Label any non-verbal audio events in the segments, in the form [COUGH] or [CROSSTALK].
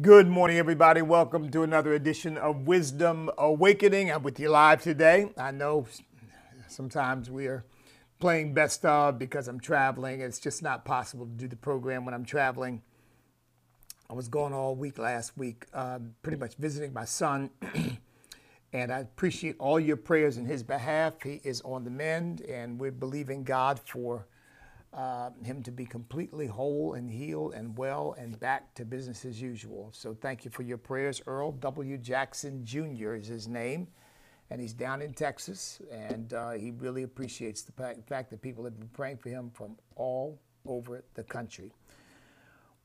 Good morning, everybody. Welcome to another edition of Wisdom Awakening. I'm with you live today. I know sometimes we are playing best of because I'm traveling. It's just not possible to do the program when I'm traveling. I was gone all week last week, uh, pretty much visiting my son. [CLEARS THROAT] and I appreciate all your prayers in his behalf. He is on the mend, and we're believing God for uh, him to be completely whole and healed and well and back to business as usual. So thank you for your prayers. Earl W. Jackson Jr. is his name, and he's down in Texas, and uh, he really appreciates the fact that people have been praying for him from all over the country.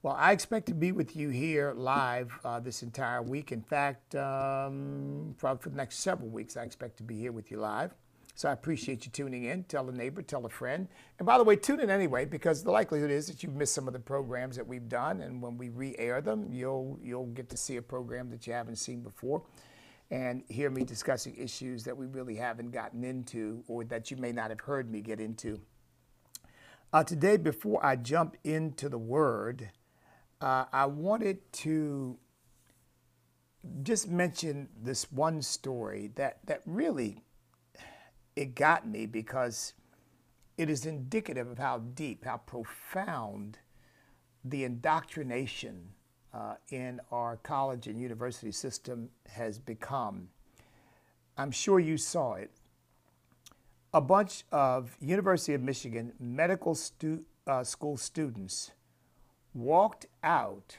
Well, I expect to be with you here live uh, this entire week. In fact, um, for the next several weeks, I expect to be here with you live. So I appreciate you tuning in. Tell a neighbor, tell a friend. And by the way, tune in anyway because the likelihood is that you've missed some of the programs that we've done. And when we re-air them, you'll you'll get to see a program that you haven't seen before and hear me discussing issues that we really haven't gotten into or that you may not have heard me get into. Uh, today, before I jump into the word, uh, I wanted to just mention this one story that, that really it got me because it is indicative of how deep, how profound the indoctrination uh, in our college and university system has become. I'm sure you saw it. A bunch of University of Michigan medical stu- uh, school students walked out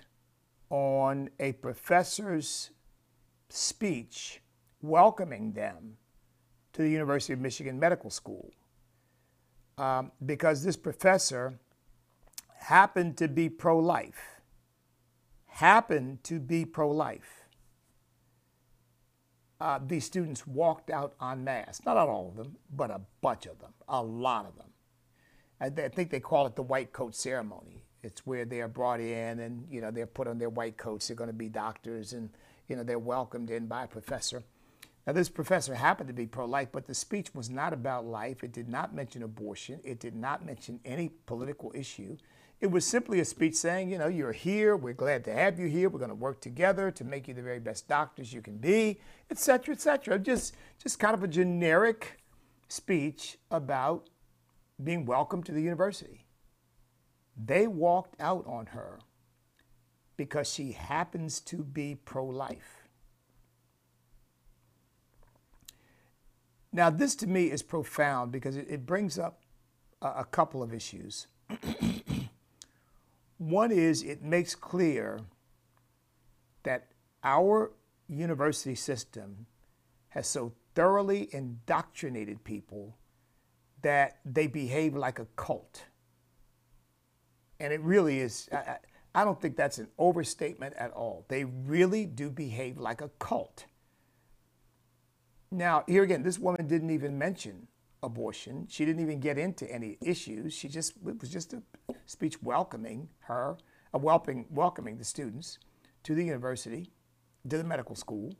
on a professor's speech welcoming them to the University of Michigan Medical School um, because this professor happened to be pro life. Happened to be pro life. Uh, these students walked out en masse. Not all of them, but a bunch of them, a lot of them. I, I think they call it the white coat ceremony. It's where they are brought in and you know they're put on their white coats. They're going to be doctors and you know they're welcomed in by a professor. Now, this professor happened to be pro life, but the speech was not about life. It did not mention abortion. It did not mention any political issue. It was simply a speech saying, you know, you're here. We're glad to have you here. We're going to work together to make you the very best doctors you can be, et cetera, et cetera. Just, just kind of a generic speech about being welcome to the university. They walked out on her because she happens to be pro life. Now, this to me is profound because it, brings up a, a couple of issues. [CLEARS THROAT] One is it makes clear that our university system has so thoroughly indoctrinated people that they behave like a cult. And it really is, I, I don't think that's an overstatement at all. They really do behave like a cult. Now, here again, this woman didn't even mention abortion. She didn't even get into any issues. She just it was just a speech welcoming her, a welcoming welcoming the students to the university, to the medical school.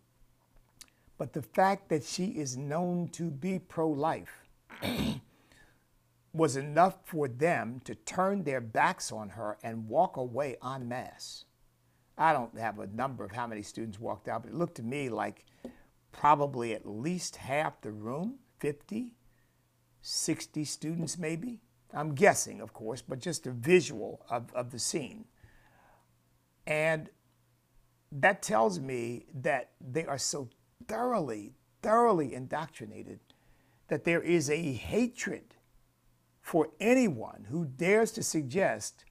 But the fact that she is known to be pro-life was enough for them to turn their backs on her and walk away en masse. I don't have a number of how many students walked out, but it looked to me like probably at least half the room 50, 60 students maybe. I'm guessing, of course, but just a visual of, of the scene. And that tells me that they are so thoroughly, thoroughly indoctrinated that there is a hatred for anyone who dares to suggest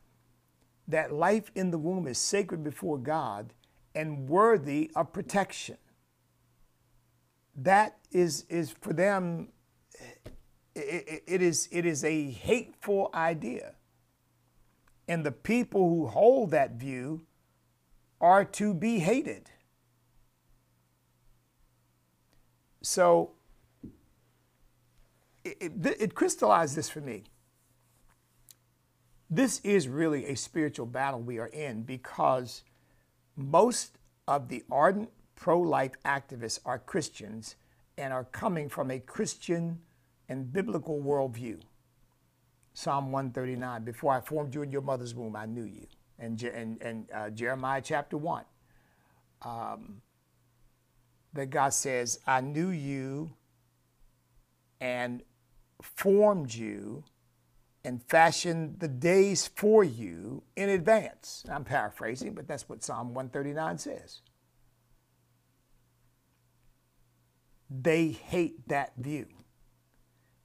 that life in the womb is sacred before God and worthy of protection that is, is for them, it, it, is, it is a hateful idea. And the people who hold that view are to be hated. So it, it, it, crystallized this for me. This is really a spiritual battle we are in because most of the ardent pro life activists are Christians and are coming from a Christian and biblical worldview. Psalm 139 Before I formed you in your mother's womb, I knew you. And, and, and uh, Jeremiah chapter 1 um, that God says, I knew you and formed you and fashioned the days for you in advance. I'm paraphrasing, but that's what Psalm 139 says. They hate that view.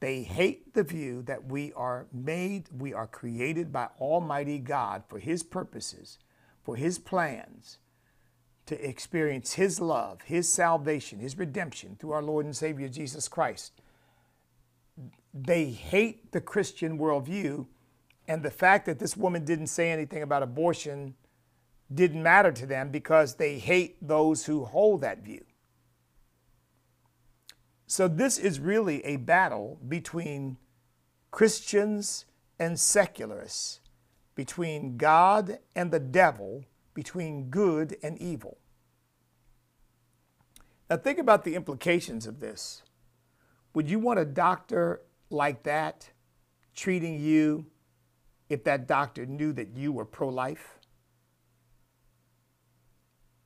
They hate the view that we are made, we are created by Almighty God for His purposes, for His plans, to experience His love, His salvation, His redemption through our Lord and Savior Jesus Christ. They hate the Christian worldview, and the fact that this woman didn't say anything about abortion didn't matter to them because they hate those who hold that view. So, this is really a battle between Christians and secularists, between God and the devil between good and evil. Now, think about the implications of this. Would you want a doctor like that treating you if that doctor knew that you were pro life?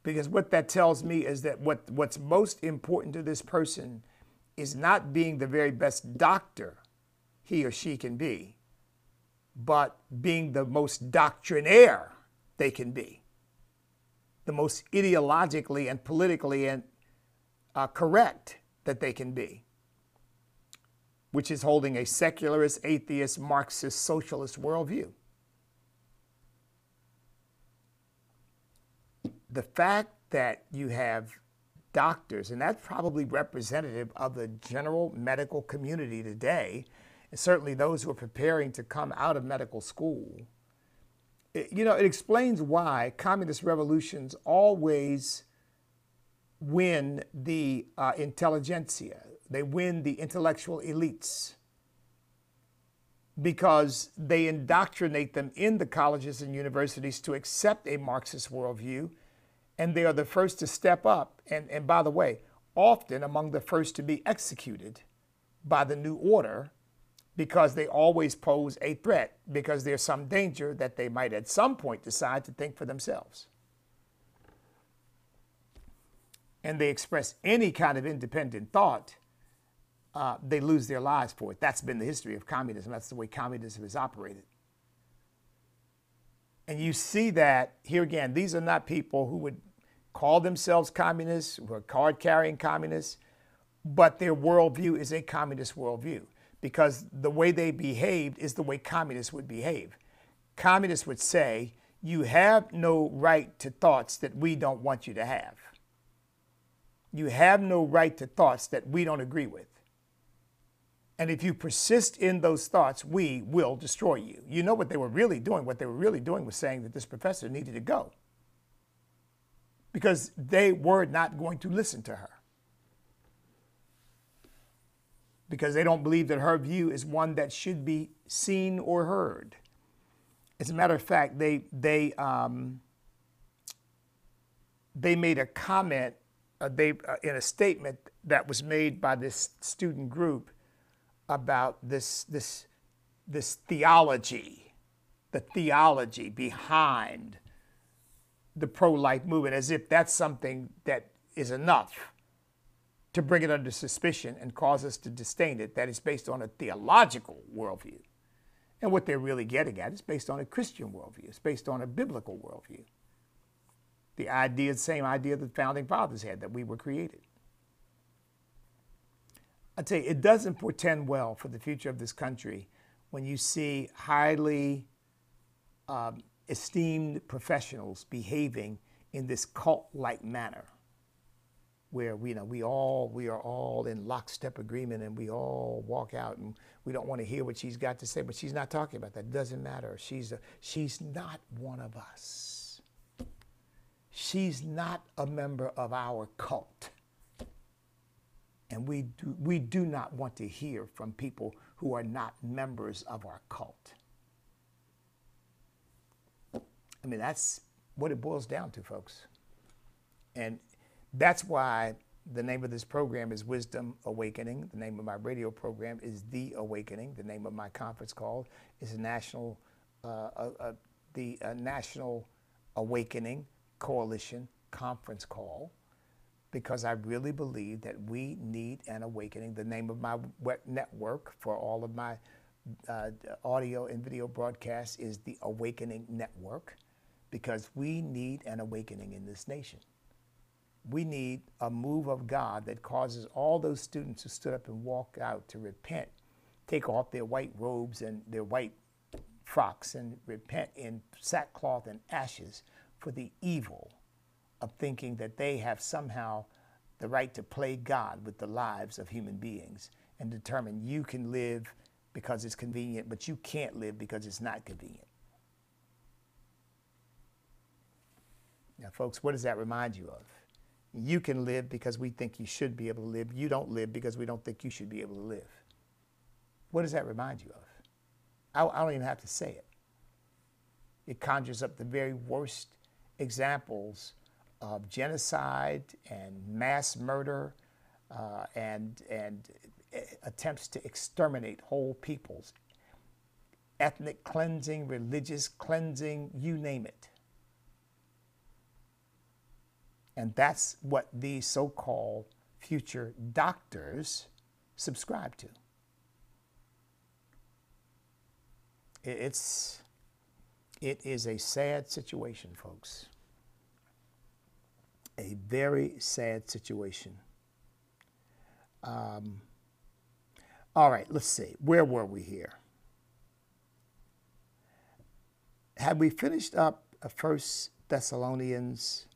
Because what that tells me is that what, what's most important to this person is not being the very best doctor he or she can be, but being the most doctrinaire they can be the most ideologically and politically and uh, correct that they can be, which is holding a secularist, atheist, Marxist, socialist worldview. The fact that you have doctors, and that's probably representative of the general medical community today, and certainly those who are preparing to come out of medical school, you know, it explains why communist revolutions always win the uh, intelligentsia, they win the intellectual elites because they indoctrinate them in the colleges and universities to accept a Marxist worldview, and they are the first to step up. And, and by the way, often among the first to be executed by the new order because they always pose a threat because there's some danger that they might at some point decide to think for themselves. And they express any kind of independent thought, uh, they lose their lives for it. That's been the history of communism. That's the way communism has operated. And you see that here again, these are not people who would call themselves communists, who are card carrying communists, but their worldview is a communist worldview because the way they behaved is the way communists would behave. Communists would say, You have no right to thoughts that we don't want you to have. You have no right to thoughts that we don't agree with. And if you persist in those thoughts, we will destroy you. You know what they were really doing? What they were really doing was saying that this professor needed to go because they were not going to listen to her because they don't believe that her view is one that should be seen or heard. As a matter of fact, they they um, they made a comment uh, they uh, in a statement that was made by this student group about this this this theology, the theology behind the pro-life movement, as if that's something that is enough to bring it under suspicion and cause us to disdain it that is based on a theological worldview. And what they're really getting at is based on a Christian worldview, it's based on a biblical worldview. The idea, the same idea that the founding fathers had that we were created. I tell you, it doesn't portend well for the future of this country when you see highly um, esteemed professionals behaving in this cult like manner where we you know we all we are all in lockstep agreement and we all walk out and we don't want to hear what she's got to say but she's not talking about that. Doesn't matter. She's a, she's not one of us. She's not a member of our cult. And we do, we do not want to hear from people who are not members of our cult i mean that's what it boils down to folks and that's why the name of this program is Wisdom Awakening. The name of my radio program is The Awakening. The name of my conference call is National, uh, uh, uh, the uh, National Awakening Coalition conference call because I really believe that we need an awakening. The name of my network for all of my uh, audio and video broadcasts is the Awakening Network because we need an awakening in this nation. We need a move of God that causes all those students who stood up and walked out to repent, take off their white robes and their white frocks and repent in sackcloth and ashes for the evil of thinking that they have somehow the right to play God with the lives of human beings and determine you can live because it's convenient, but you can't live because it's not convenient. Now, folks, what does that remind you of? You can live because we think you should be able to live. You don't live because we don't think you should be able to live. What does that remind you of? I, I don't even have to say it. It conjures up the very worst examples of genocide and mass murder uh, and, and uh, attempts to exterminate whole peoples, ethnic cleansing, religious cleansing, you name it. And that's what these so called future doctors subscribe to. It's, it is a sad situation, folks a very sad situation. Um, all right, let's see. Where were we here? Had we finished up First Thessalonians?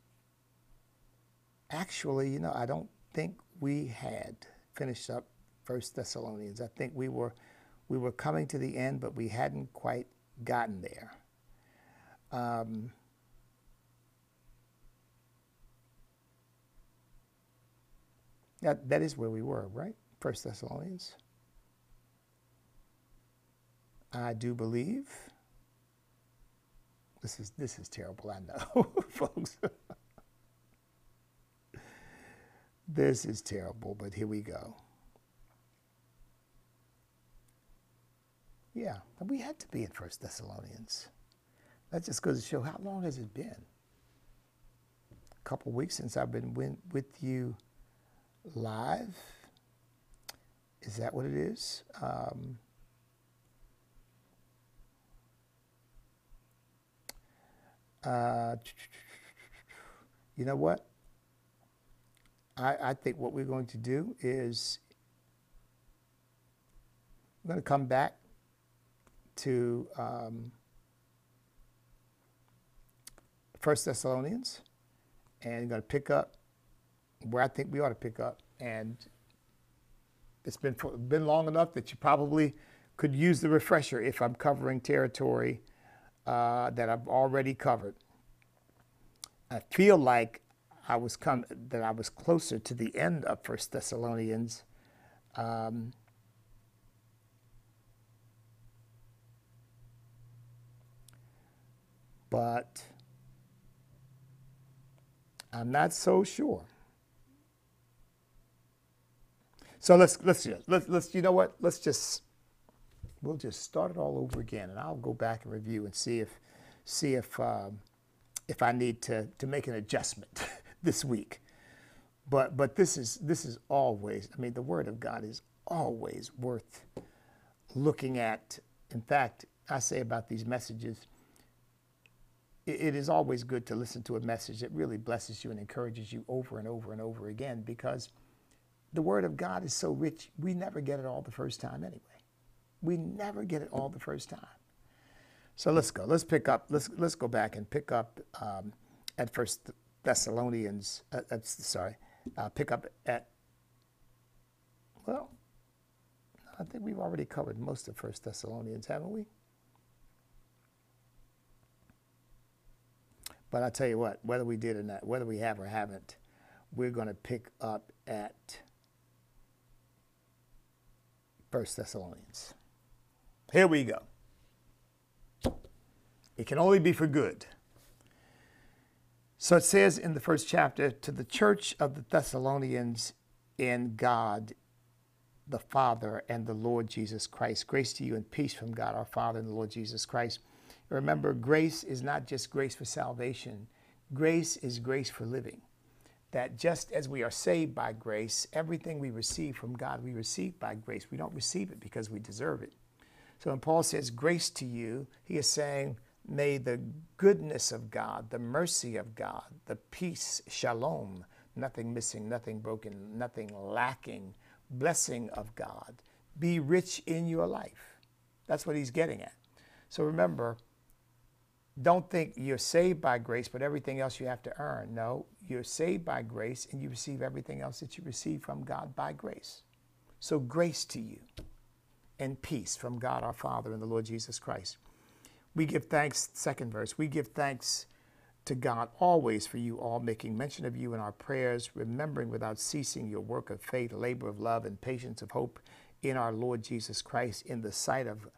Actually, you know, I don't think we had finished up First Thessalonians. I think we were we were coming to the end, but we hadn't quite gotten there. Um, That, that is where we were, right? First Thessalonians. I do believe. This is this is terrible, I know, [LAUGHS] folks. This is terrible, but here we go. Yeah, we had to be in First Thessalonians. That just goes to show how long has it been? A couple weeks since I've been with you live. Is that what it is? Um, uh, you know what? I, I think what we're going to do is we're going to come back to um, Thessalonians and going to pick up where I think we ought to pick up. And it's been been long enough that you probably could use the refresher if I'm covering territory uh, that I've already covered. I feel like I was come that I was closer to the end of First Thessalonians. Um, but I'm not so sure. So let's let's just let's, let's you know what? Let's just we'll just start it all over again, and I'll go back and review and see if see if um, if I need to to make an adjustment [LAUGHS] this week. But but this is this is always. I mean, the Word of God is always worth looking at. In fact, I say about these messages. It, is always good to listen to a message that really blesses you and encourages you over and over and over again because the Word of God is so rich, we never get it all the first time anyway. We never get it all the first time. So let's go. Let's pick up. Let's let's go back and pick up um, at First Thessalonians. Uh, uh, sorry, uh, pick up at. Well, I think we've already covered most of First Thessalonians, haven't we? But I tell you what, whether we did or not, whether we have or haven't, we're going to pick up at First Thessalonians. Here we go. It can only be for good. So it says in the first chapter to the church of the Thessalonians in God the Father and the Lord Jesus Christ. Grace to you and peace from God our Father and the Lord Jesus Christ. Remember, grace is not just grace for salvation. Grace is grace for living. That just as we are saved by grace, everything we receive from God, we receive by grace. We don't receive it because we deserve it. So when Paul says grace to you, he is saying, may the goodness of God, the mercy of God, the peace, shalom, nothing missing, nothing broken, nothing lacking, blessing of God be rich in your life. That's what he's getting at. So remember, don't think you're saved by grace, but everything else you have to earn. No, you're saved by grace and you receive everything else that you receive from God by grace. So, grace to you and peace from God our Father and the Lord Jesus Christ. We give thanks, second verse, we give thanks to God always for you all, making mention of you in our prayers, remembering without ceasing your work of faith, labor of love, and patience of hope in our Lord Jesus Christ in the sight of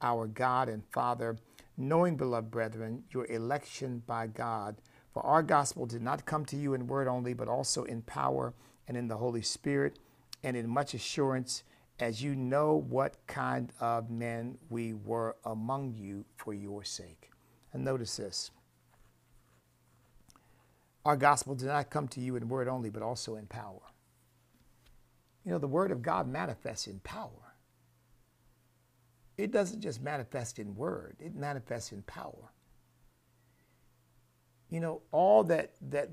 our God and Father, knowing, beloved brethren, your election by God. For our gospel did not come to you in word only, but also in power and in the Holy Spirit and in much assurance, as you know what kind of men we were among you for your sake. And notice this. Our gospel did not come to you in word only, but also in power. You know, the word of God manifests in power. It doesn't just manifest in word, it manifests in power. You know, all that, that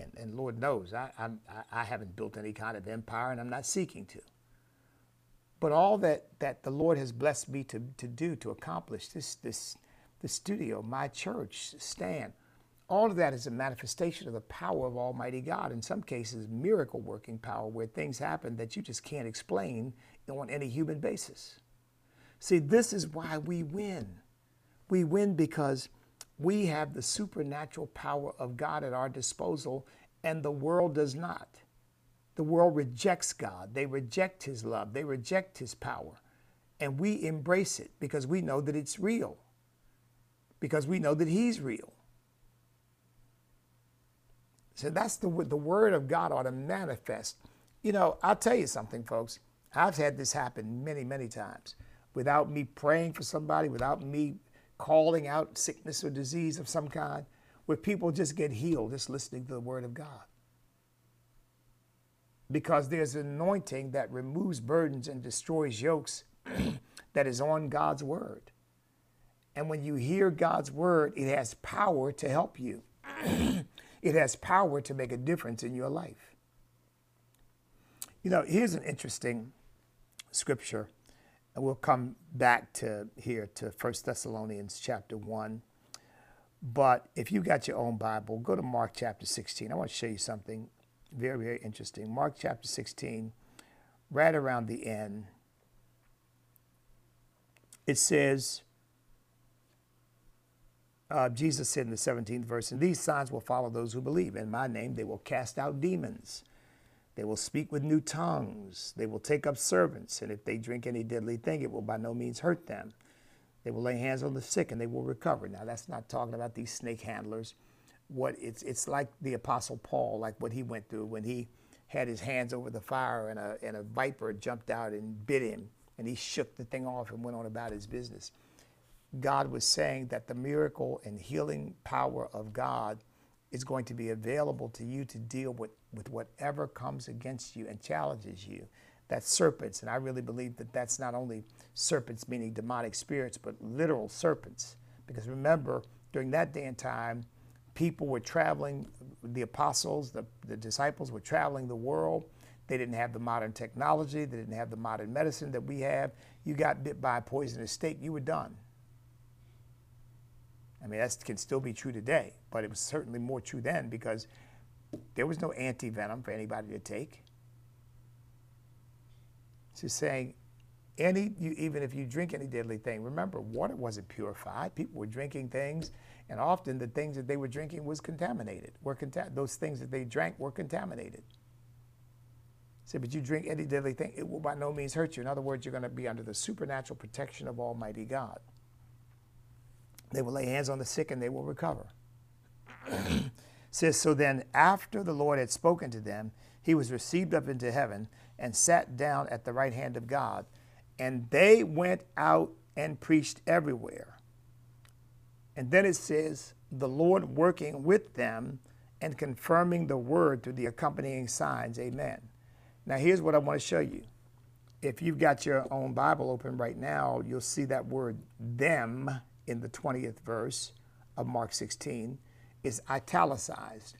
and, and Lord knows, I, I'm, I haven't built any kind of empire and I'm not seeking to. But all that, that the Lord has blessed me to, to do, to accomplish, this, this, this studio, my church, stand, all of that is a manifestation of the power of Almighty God. In some cases, miracle working power where things happen that you just can't explain on any human basis. See, this is why we win. We win because we have the supernatural power of God at our disposal, and the world does not. The world rejects God, they reject His love, they reject His power. And we embrace it because we know that it's real, because we know that He's real. So that's the the word of God ought to manifest. You know, I'll tell you something, folks. I've had this happen many, many times without me praying for somebody, without me calling out sickness or disease of some kind, where people just get healed just listening to the word of God. Because there's an anointing that removes burdens and destroys yokes [CLEARS THROAT] that is on God's word. And when you hear God's word, it has power to help you. [CLEARS THROAT] It has power to make a difference in your life. You know, here's an interesting scripture, and we'll come back to here to 1 Thessalonians chapter 1. But if you got your own Bible, go to Mark chapter 16. I want to show you something very, very interesting. Mark chapter 16, right around the end, it says, uh, Jesus said in the 17th verse, And these signs will follow those who believe. In my name, they will cast out demons. They will speak with new tongues. They will take up servants. And if they drink any deadly thing, it will by no means hurt them. They will lay hands on the sick and they will recover. Now, that's not talking about these snake handlers. What it's, it's like the Apostle Paul, like what he went through when he had his hands over the fire and a, and a viper jumped out and bit him. And he shook the thing off and went on about his business. God was saying that the miracle and healing power of God is going to be available to you to deal with, with whatever comes against you and challenges you. That's serpents. And I really believe that that's not only serpents, meaning demonic spirits, but literal serpents. Because remember, during that day and time, people were traveling, the apostles, the, the disciples were traveling the world. They didn't have the modern technology, they didn't have the modern medicine that we have. You got bit by a poisonous snake, you were done. I mean, that can still be true today, but it was certainly more true then because there was no anti venom for anybody to take. She's saying, any, you, even if you drink any deadly thing, remember, water wasn't purified. People were drinking things, and often the things that they were drinking was contaminated. Were conta- those things that they drank were contaminated. Say, but you drink any deadly thing, it will by no means hurt you. In other words, you're going to be under the supernatural protection of Almighty God. They will lay hands on the sick and they will recover. [CLEARS THROAT] says, So then, after the Lord had spoken to them, he was received up into heaven and sat down at the right hand of God. And they went out and preached everywhere. And then it says, the Lord working with them and confirming the word through the accompanying signs. Amen. Now, here's what I want to show you. If you've got your own Bible open right now, you'll see that word them in the 20th verse of Mark 16 is italicized.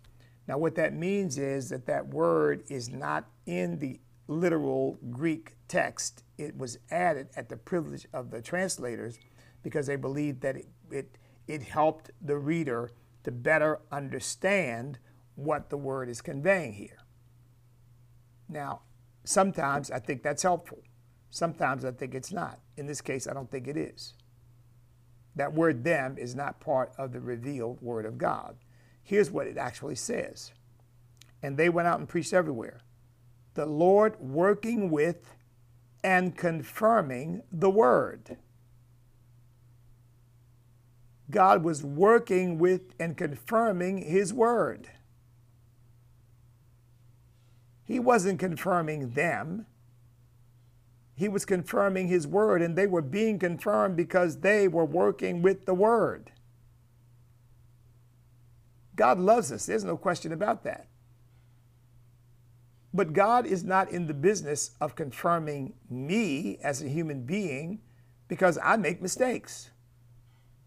Now, what that means is that that word is not in the literal Greek text. It was added at the privilege of the translators because they believed that it, it, it helped the reader to better understand what the word is conveying here. Now, sometimes I think that's helpful. Sometimes I think it's not. In this case, I don't think it is. That word them is not part of the revealed word of God. Here's what it actually says. And they went out and preached everywhere. The Lord working with and confirming the word. God was working with and confirming his word. He wasn't confirming them. He was confirming his word, and they were being confirmed because they were working with the word. God loves us. There's no question about that. But God is not in the business of confirming me as a human being because I make mistakes.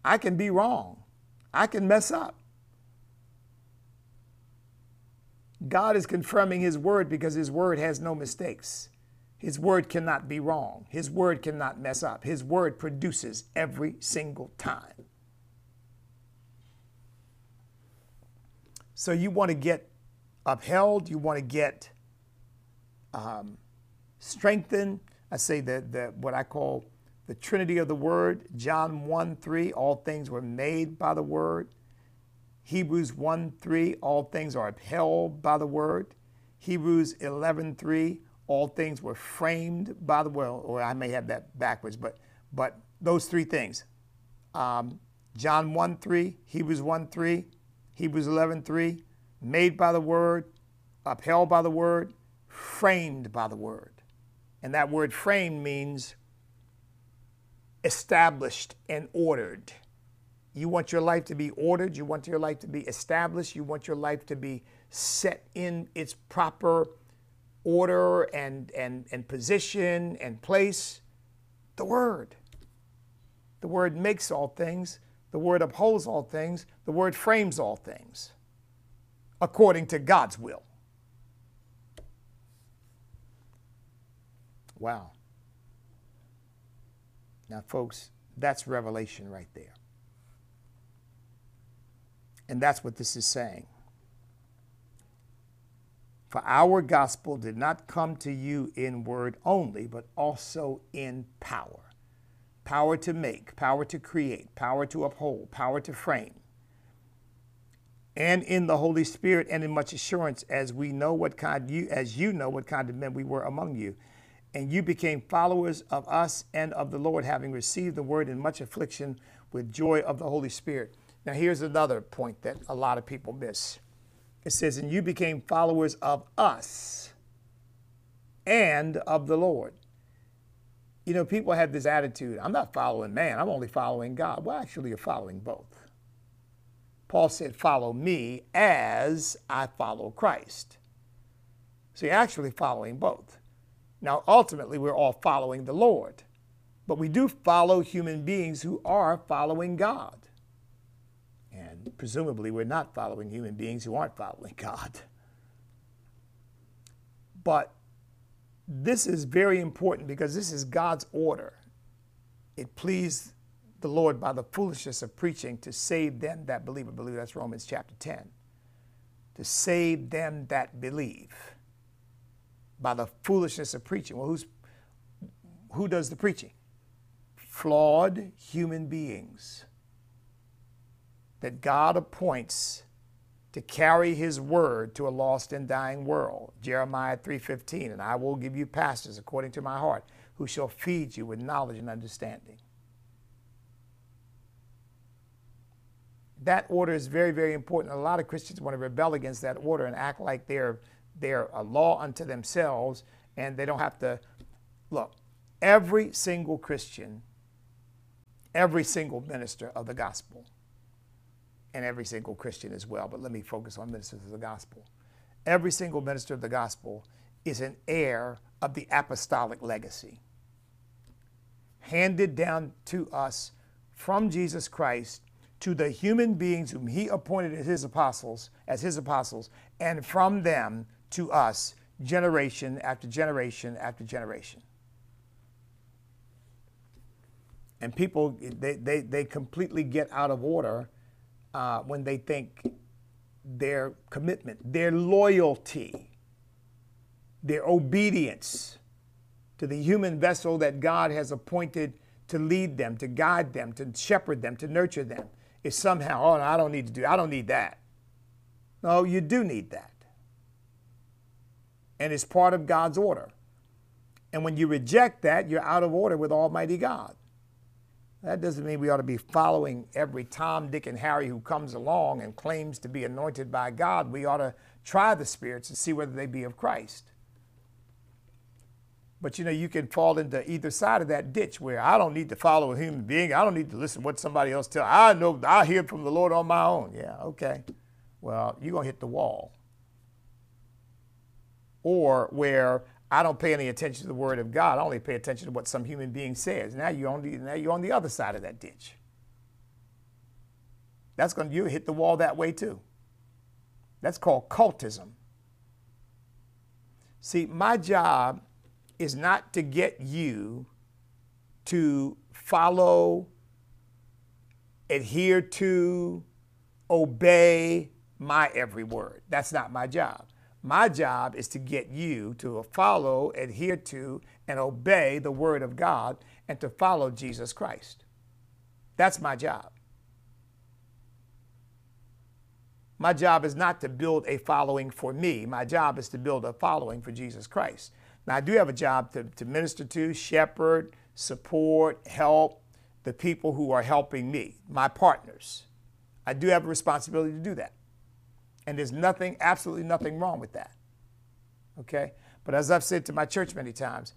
I can be wrong. I can mess up. God is confirming His word because His word has no mistakes. His word cannot be wrong. His word cannot mess up. His word produces every single time. So you want to get upheld, you want to get um, strengthened. I say that the, what I call the Trinity of the Word, John 1 3, all things were made by the Word. Hebrews 1 3, all things are upheld by the Word. Hebrews 11 3, all things were framed by the Word. Or I may have that backwards, but, but those three things. Um, John 1 3, Hebrews 1 3, Hebrews 11 3, made by the word, upheld by the word, framed by the word. And that word framed means established and ordered. You want your life to be ordered, you want your life to be established, you want your life to be set in its proper order and, and, and position and place. The Word. The Word makes all things. The word upholds all things. The word frames all things according to God's will. Wow. Now, folks, that's revelation right there. And that's what this is saying. For our gospel did not come to you in word only, but also in power power to make, power to create, power to uphold, power to frame, and in the Holy Spirit and in much assurance as we know what kind you as you know what kind of men we were among you. And you became followers of us and of the Lord, having received the word in much affliction with joy of the Holy Spirit. Now, here's another point that a lot of people miss. It says, And you became followers of us and of the Lord you know, people have this attitude I'm not following man, I'm only following God. Well, actually, you're following both. Paul said, Follow me as I follow Christ. So you're actually following both. Now, ultimately, we're all following the Lord, but we do follow human beings who are following God. And presumably, we're not following human beings who aren't following God. But this is very important because this is God's order. It pleased the Lord by the foolishness of preaching to save them that believe. I believe that's Romans chapter 10. To save them that believe by the foolishness of preaching. Well, who's, who does the preaching? Flawed human beings that God appoints to carry his word to a lost and dying world. Jeremiah 3:15, and I will give you pastors according to my heart, who shall feed you with knowledge and understanding. That order is very, very important. A lot of Christians want to rebel against that order and act like they're they're a law unto themselves and they don't have to look. Every single Christian, every single minister of the gospel and every single Christian as well. But let me focus on ministers of the gospel. Every single minister of the gospel is an heir of the apostolic legacy handed down to us from Jesus Christ to the human beings whom he appointed as his apostles, as his apostles, and from them to us, generation after generation after generation. And people, they, they, they completely get out of order uh, when they think their commitment, their loyalty, their obedience to the human vessel that God has appointed to lead them, to guide them, to shepherd them, to nurture them is somehow, oh, no, I don't need to do, I don't need that. No, you do need that. And it's part of God's order. And when you reject that, you're out of order with Almighty God. That doesn't mean we ought to be following every Tom, Dick, and Harry who comes along and claims to be anointed by God. We ought to try the spirits and see whether they be of Christ. But you know, you can fall into either side of that ditch where I don't need to follow a human being. I don't need to listen to what somebody else tells. I know I hear from the Lord on my own. Yeah, okay. Well, you're gonna hit the wall. Or where I don't pay any attention to the word of God. I only pay attention to what some human being says. Now you're on the, now you're on the other side of that ditch. That's going to you hit the wall that way too. That's called cultism. See, my job is not to get you to follow, adhere to, obey my every word. That's not my job. My job is to get you to follow, adhere to, and obey the Word of God and to follow Jesus Christ. That's my job. My job is not to build a following for me. My job is to build a following for Jesus Christ. Now, I do have a job to, to minister to, shepherd, support, help the people who are helping me, my partners. I do have a responsibility to do that. And there's nothing, absolutely nothing wrong with that. Okay? But as I've said to my church many times,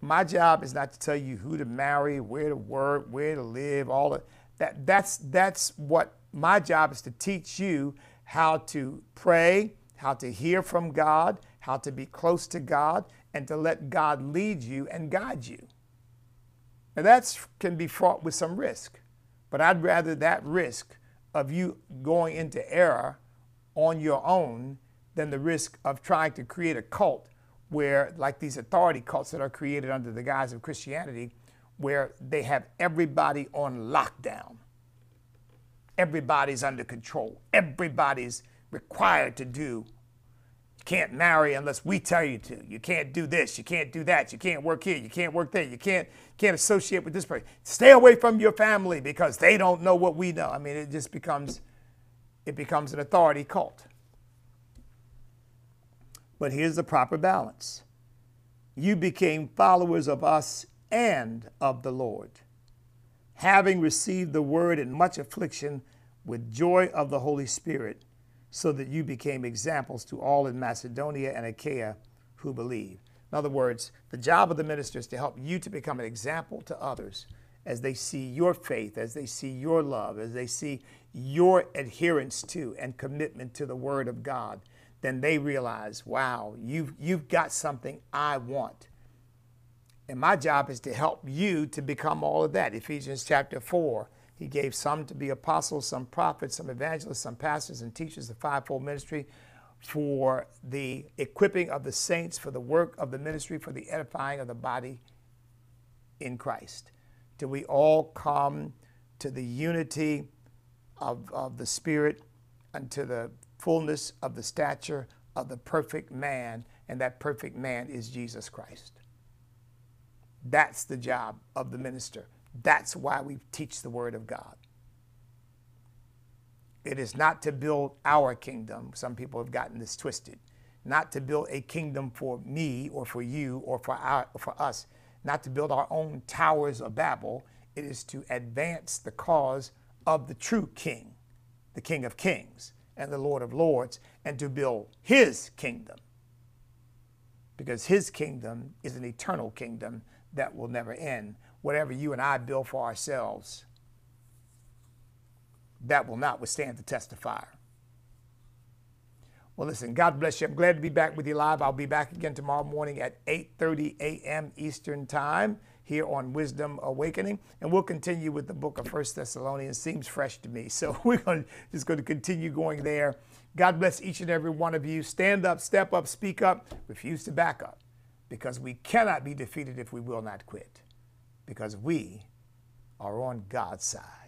my job is not to tell you who to marry, where to work, where to live, all of that. That's, that's what my job is to teach you how to pray, how to hear from God, how to be close to God, and to let God lead you and guide you. Now, that can be fraught with some risk, but I'd rather that risk of you going into error on your own than the risk of trying to create a cult where, like these authority cults that are created under the guise of Christianity, where they have everybody on lockdown. Everybody's under control. Everybody's required to do you can't marry unless we tell you to. You can't do this. You can't do that. You can't work here. You can't work there. You can't can't associate with this person. Stay away from your family because they don't know what we know. I mean, it just becomes it becomes an authority cult. But here's the proper balance. You became followers of us and of the Lord, having received the word in much affliction with joy of the Holy Spirit so that you became examples to all in Macedonia and Achaia who believe. In other words, the job of the minister is to help you to become an example to others as they see your faith, as they see your love, as they see your adherence to and commitment to the Word of God. Then they realize, wow, you've, you've got something I want. And my job is to help you to become all of that. Ephesians chapter 4 he gave some to be apostles, some prophets, some evangelists, some pastors and teachers, the fivefold ministry for the equipping of the saints, for the work of the ministry, for the edifying of the body in Christ. Till we all come to the unity of, of the Spirit and to the fullness of the stature of the perfect man, and that perfect man is Jesus Christ. That's the job of the minister. That's why we teach the Word of God. It is not to build our kingdom. Some people have gotten this twisted. Not to build a kingdom for me or for you or for, our, for us. Not to build our own towers of Babel. It is to advance the cause of the true king, the King of kings and the Lord of lords, and to build his kingdom. Because his kingdom is an eternal kingdom that will never end whatever you and I build for ourselves that will not withstand the test of fire. Well, listen, God bless you. I'm glad to be back with you live. I'll be back again tomorrow morning at 8:30 a.m. Eastern Time here on Wisdom Awakening, and we'll continue with the book of First Thessalonians. Seems fresh to me, so [LAUGHS] we're to, just going to continue going there. God bless each and every one of you. Stand up, step up, speak up, refuse to back up, because we cannot be defeated if we will not quit, because we are on God's side.